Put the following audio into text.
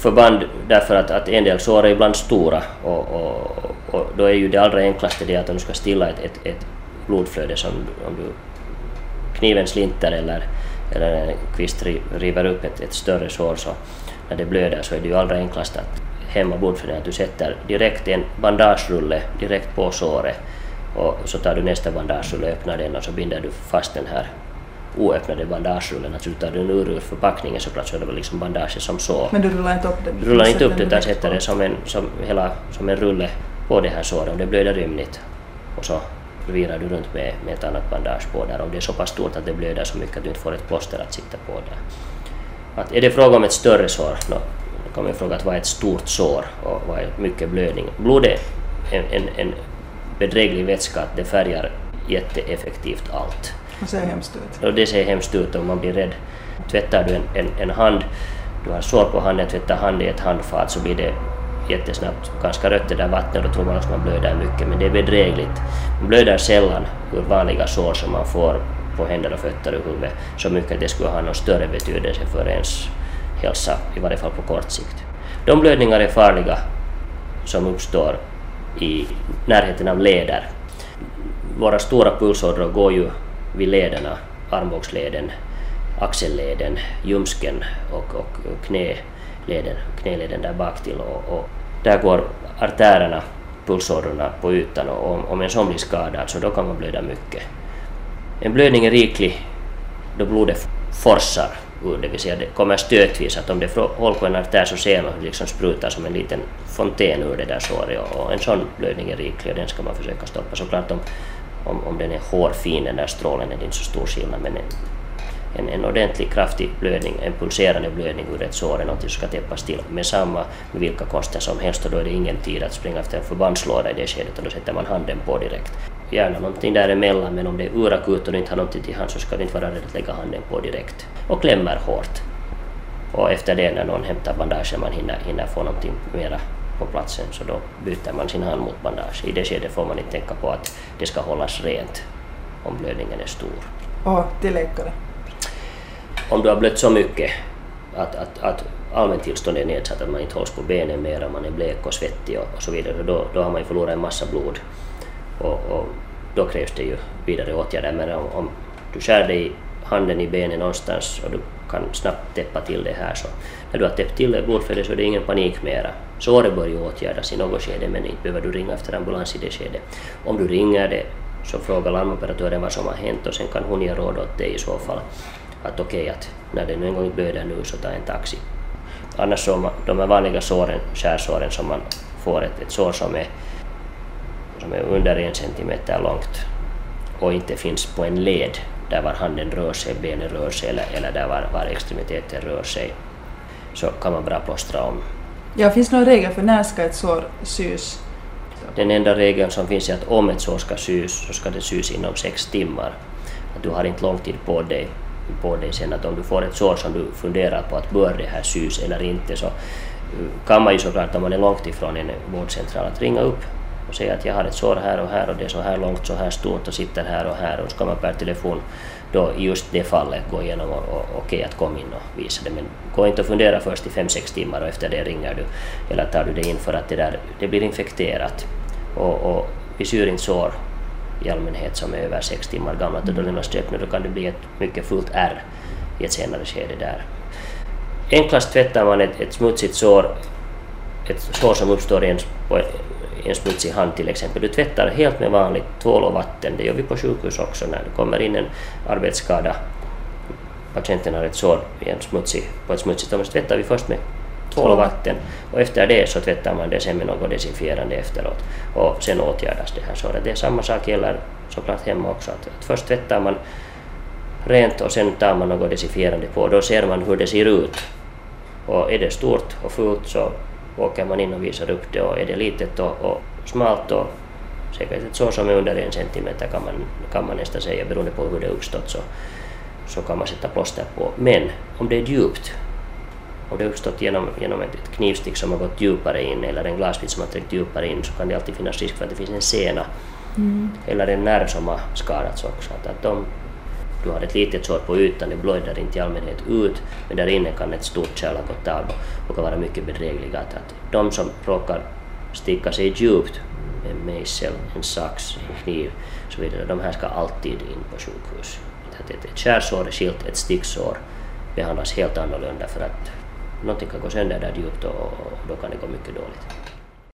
förband därför att, att en del sår är ibland stora och, och, och då är ju det allra enklaste det att om du ska stilla ett, ett, ett blodflöde som om du kniven slinter eller, eller en kvist river upp ett, ett större sår så när det blöder så är det ju allra enklast att hämma blodflödet. Att du sätter direkt en bandagerulle direkt på såret och så tar du nästa bandagerulle, öppnar den och så binder du fast den här oöppnade bandagerullen, alltså du tar den ur, förpackningen såklart så är det väl liksom bandaget som så. Men du rullar inte upp den? Du rullar inte upp den utan sätter den som en, som, hela, som en rulle på det här såret om det blöder ymnigt och så virar du runt med, med ett annat bandage på där om det är så pass stort att det blöder så mycket att du inte får ett plåster att sitta på där. Att är det fråga om ett större sår, då kommer fråga att vad är ett stort sår och vad är mycket blödning? Blod är en, en, en bedräglig vätska att det färgar jätteeffektivt allt. Det ser hemskt ut. Och det ser hemskt ut och man blir rädd. Tvättar du en, en, en hand, du har sår på handen, tvättar handen i ett handfat så blir det jättesnabbt ganska rött det där vattnet och då tror man att man blöder mycket men det är bedrägligt. Man blöder sällan ur vanliga sår som man får på händer och fötter och huvud så mycket att det skulle ha någon större betydelse för ens hälsa, i varje fall på kort sikt. De blödningar är farliga som uppstår i närheten av leder. Våra stora pulsådror går ju vid lederna, armbågsleden, axelleden, ljumsken och, och knäleden, knäleden där bak till och, och där går artärerna, pulsådrorna på ytan och om, om en sån blir skadad så då kan man blöda mycket. En blödning är riklig då blodet forsar ur, det vill säga det kommer stötvis att om det håller på en artär så ser man hur det liksom sprutar som en liten fontän ur det där såret och en sån blödning är riklig och den ska man försöka stoppa. Såklart om, om, om den är hårfin den där strålen är det inte så stor skillnad men en, en, en ordentlig kraftig blödning, en pulserande blödning ur ett sår är något som ska täppas till med samma, med vilka konster som helst och då är det ingen tid att springa efter en förbandslåda i det skedet och då sätter man handen på direkt. Gärna någonting däremellan men om det är urakut och du inte har någonting till hand så ska du inte vara rädd att lägga handen på direkt. Och klämmer hårt. Och efter det när någon hämtar bandagen man hinner, hinner få någonting mera på platsen så då byter man sin hand mot bandage. I det skedet får man inte tänka på att det ska hållas rent om blödningen är stor. Och till läkare? Om du har blött så mycket att, att, att allmäntillståndet är nedsatt, att man inte hålls på benen mer, man är blek och svettig och, och så vidare, då, då har man ju förlorat en massa blod. Och, och, då krävs det ju vidare åtgärder. Men om, om du skär dig handen i benet någonstans och du kan snabbt täppa till det här så när du har täppt till det blodflödet så är det ingen panik mera. Såret bör ju åtgärdas i något skede men inte behöver du ringa efter ambulans i det skedet. Om du ringer det så frågar larmoperatören vad som har hänt och sen kan hon ge råd åt dig i så fall att okej okay, att när det nu en gång blöder nu så ta en taxi. Annars så de här vanliga såren, skärsåren som man får, ett, ett sår som är, som är under en centimeter långt och inte finns på en led där var handen rör sig, benen rör sig eller, eller där var, var extremiteten rör sig så kan man bara plåstra om. Ja, finns det någon regel för när ska ett sår sys? Den enda regeln som finns är att om ett sår ska sys så ska det sys inom sex timmar. Att du har inte lång tid på dig, på dig sen att om du får ett sår som du funderar på att bör det här sys eller inte så kan man ju såklart om man är långt ifrån en vårdcentral att ringa upp och säga att jag har ett sår här och här och det är så här långt, så här stort och sitter här och här och så kan man per telefon då i just det fallet gå igenom och, och okej okay, att kom in och visa det. Men gå inte och fundera först i 5-6 timmar och efter det ringer du eller tar du det in för att det, där, det blir infekterat. Och, och vi syr inte sår i allmänhet som är över 6 timmar gamla och då lämnas det öppna, då kan det bli ett mycket fullt ärr i ett senare skede där. Enklast tvättar man ett, ett smutsigt sår, ett sår som uppstår i en, en smutsig hand till exempel. Du tvättar helt med vanligt tvål och vatten. Det gör vi på sjukhus också när det kommer in en arbetsskada. Patienten har ett sår en smutsig, på ett smutsigt område. Så tvättar vi först med tvål och vatten och efter det så tvättar man det sen med något desinfierande efteråt och sen åtgärdas det här såret. Det är samma sak gäller såklart hemma också. Att, att först tvättar man rent och sen tar man något desinfierande på. Då ser man hur det ser ut. Och är det stort och fult så åker man in och visar upp det och är det litet och, och smalt och säkert ett så som är under en centimeter kan man, kan man nästan säga beroende på hur det uppstått så, så kan man sätta plåster på. Men om det är djupt, om det uppstått genom, genom ett knivstick som har gått djupare in eller en glasbit som har tryckt djupare in så kan det alltid finnas risk för att det finns en sena mm. eller en nerv som har skadats också. Att, att de, du har ett litet sår på ytan, det blöder inte i allmänhet ut, men där inne kan ett stort kärl ha gått av och kan vara mycket bedrägliga. Att, att de som råkar sticka sig djupt med en mejsel, en sax, en kniv och så vidare, de här ska alltid in på sjukhus. Att ett, ett skärsår är skilt, ett sticksår behandlas helt annorlunda för att någonting kan gå sönder där djupt och, och då kan det gå mycket dåligt.